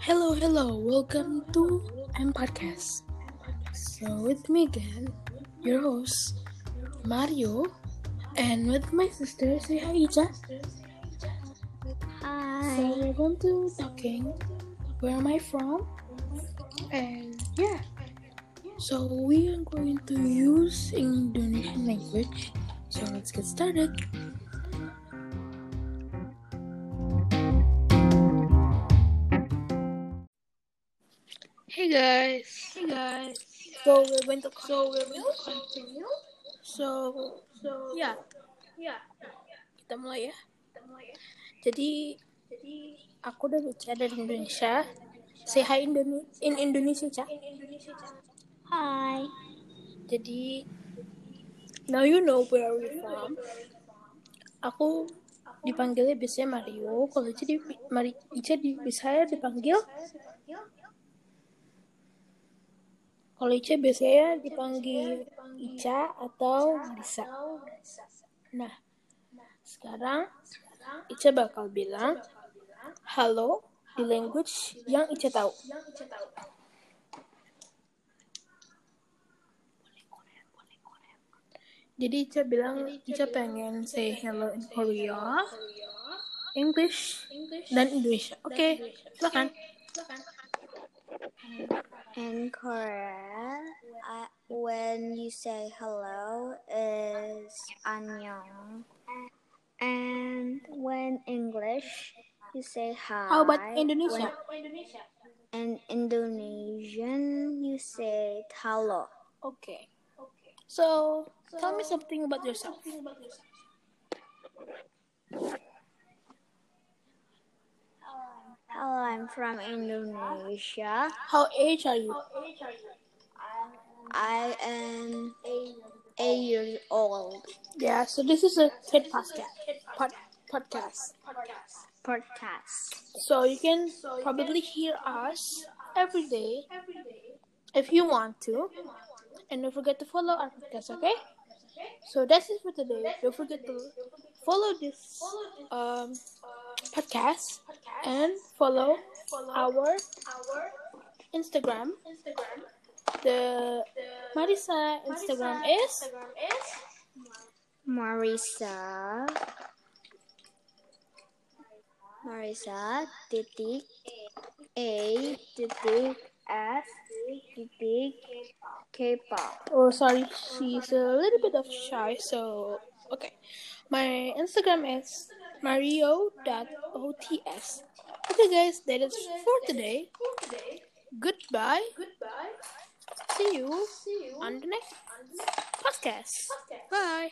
Hello, hello, welcome to M Podcast. So, with me again, your host, Mario, and with my sister, say hi, Icha. So, we're going to talking where am I from, and yeah. So, we are going to use Indonesian language. So, let's get started. Hey guys. Hey guys. So we're going to so we're going to continue. So so yeah yeah kita mulai ya. Kita mulai ya. Jadi jadi aku dan Ica dari Indonesia. Say hi Indone in Indonesia, Ca. In Indonesia, Ca. Hi. Jadi now you know where we from. Aku dipanggilnya biasanya Mario. Kalau Ica di Mari Ica di saya dipanggil Kalau Ica biasanya dipanggil Ica atau Marisa. Nah, sekarang Ica bakal bilang halo di language yang Ica tahu. Jadi Ica bilang Ica pengen say hello in Korea, English, dan Indonesia. Oke, silakan. In Korea, I, when you say hello is annyeong. And when English, you say hi. How about Indonesia? When in Indonesian, you say talo. Okay. Okay. So, tell me something about yourself. Hello, I'm from Indonesia. How age are you? I am eight years old. Yeah, so this is a kid podcast. Pod, podcast. Podcast. So you can probably hear us every day if you want to. And don't forget to follow our podcast, okay? So that's it for today. Don't forget to follow this um, podcast and follow our Instagram. The Marisa Instagram is Marisa. Marisa titik A titik S titik K-pop. Oh, sorry, she's a little bit of shy, so okay. My Instagram is mario.ots. Okay, guys, that is for today. Goodbye. Goodbye. See you on the next podcast. Bye.